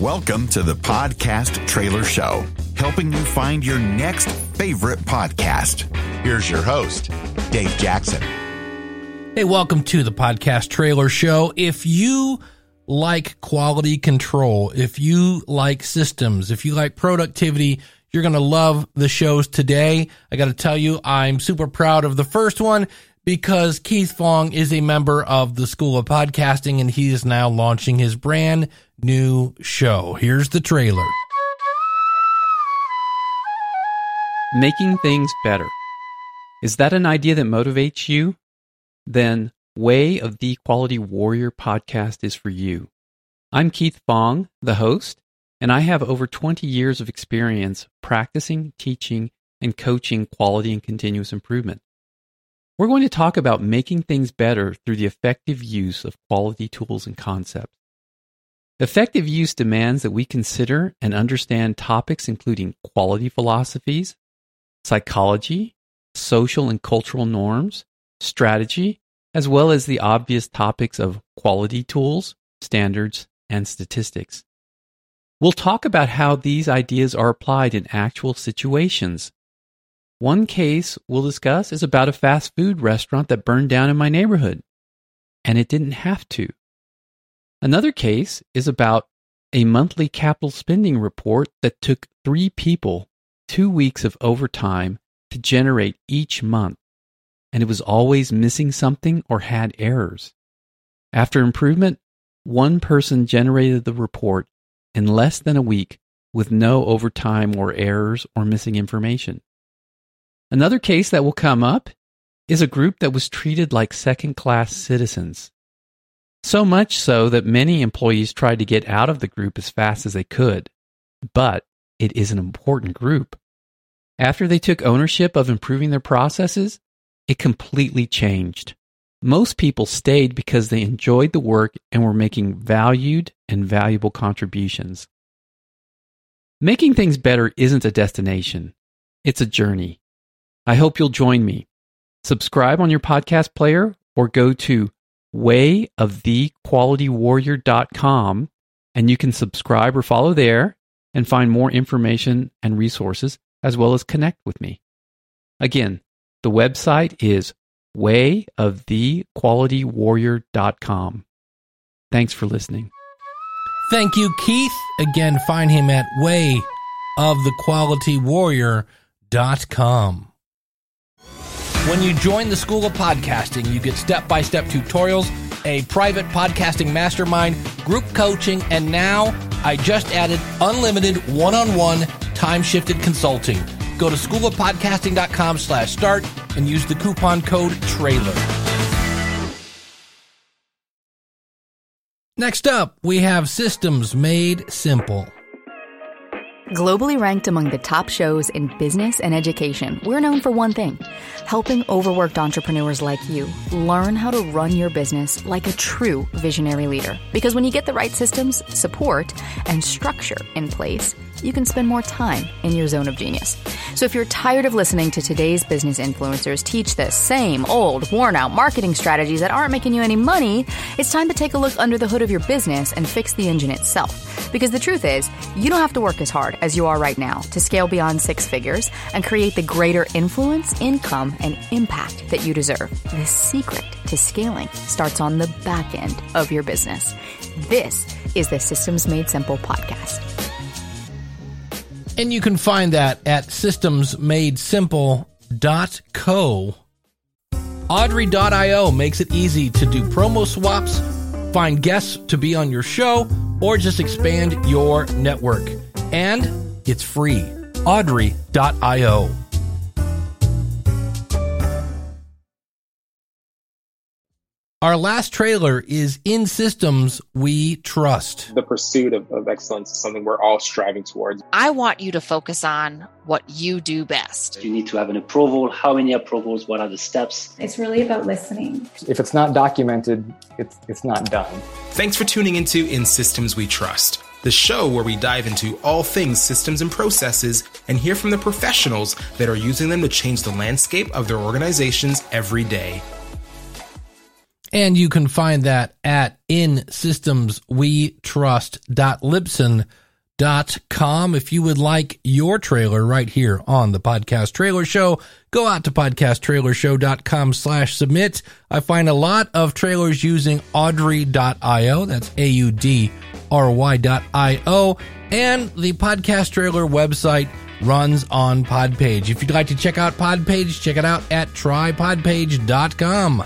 Welcome to the Podcast Trailer Show, helping you find your next favorite podcast. Here's your host, Dave Jackson. Hey, welcome to the Podcast Trailer Show. If you like quality control, if you like systems, if you like productivity, you're going to love the shows today. I got to tell you, I'm super proud of the first one because Keith Fong is a member of the School of Podcasting and he is now launching his brand new show. Here's the trailer. Making things better. Is that an idea that motivates you? Then Way of the Quality Warrior podcast is for you. I'm Keith Fong, the host, and I have over 20 years of experience practicing, teaching, and coaching quality and continuous improvement. We're going to talk about making things better through the effective use of quality tools and concepts. Effective use demands that we consider and understand topics including quality philosophies, psychology, social and cultural norms, strategy, as well as the obvious topics of quality tools, standards, and statistics. We'll talk about how these ideas are applied in actual situations one case we'll discuss is about a fast food restaurant that burned down in my neighborhood, and it didn't have to. Another case is about a monthly capital spending report that took three people two weeks of overtime to generate each month, and it was always missing something or had errors. After improvement, one person generated the report in less than a week with no overtime or errors or missing information. Another case that will come up is a group that was treated like second class citizens. So much so that many employees tried to get out of the group as fast as they could. But it is an important group. After they took ownership of improving their processes, it completely changed. Most people stayed because they enjoyed the work and were making valued and valuable contributions. Making things better isn't a destination, it's a journey. I hope you'll join me. Subscribe on your podcast player or go to wayofthequalitywarrior.com and you can subscribe or follow there and find more information and resources as well as connect with me. Again, the website is wayofthequalitywarrior.com. Thanks for listening. Thank you, Keith. Again, find him at wayofthequalitywarrior.com. When you join the School of Podcasting, you get step by step tutorials, a private podcasting mastermind, group coaching, and now I just added unlimited one on one time shifted consulting. Go to schoolofpodcasting.com slash start and use the coupon code trailer. Next up, we have Systems Made Simple. Globally ranked among the top shows in business and education, we're known for one thing helping overworked entrepreneurs like you learn how to run your business like a true visionary leader. Because when you get the right systems, support, and structure in place, you can spend more time in your zone of genius. So if you're tired of listening to today's business influencers teach the same old, worn out marketing strategies that aren't making you any money, it's time to take a look under the hood of your business and fix the engine itself. Because the truth is, you don't have to work as hard as you are right now to scale beyond six figures and create the greater influence, income, and impact that you deserve. The secret to scaling starts on the back end of your business. This is the Systems Made Simple podcast. And you can find that at systemsmadesimple.co. Audry.io makes it easy to do promo swaps, find guests to be on your show, or just expand your network. And it's free. Audry.io. Our last trailer is In Systems We Trust. The pursuit of, of excellence is something we're all striving towards. I want you to focus on what you do best. You need to have an approval. How many approvals? What are the steps? It's really about listening. If it's not documented, it's, it's not done. Thanks for tuning into In Systems We Trust, the show where we dive into all things systems and processes and hear from the professionals that are using them to change the landscape of their organizations every day. And you can find that at insystemswetrust.libsyn.com. If you would like your trailer right here on the podcast trailer show, go out to podcasttrailershow.com slash submit. I find a lot of trailers using audry.io. That's A-U-D-R-Y.io. And the podcast trailer website runs on Podpage. If you'd like to check out Podpage, check it out at trypodpage.com.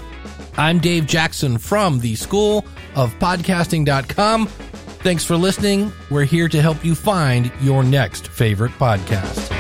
I'm Dave Jackson from the School of Podcasting.com. Thanks for listening. We're here to help you find your next favorite podcast.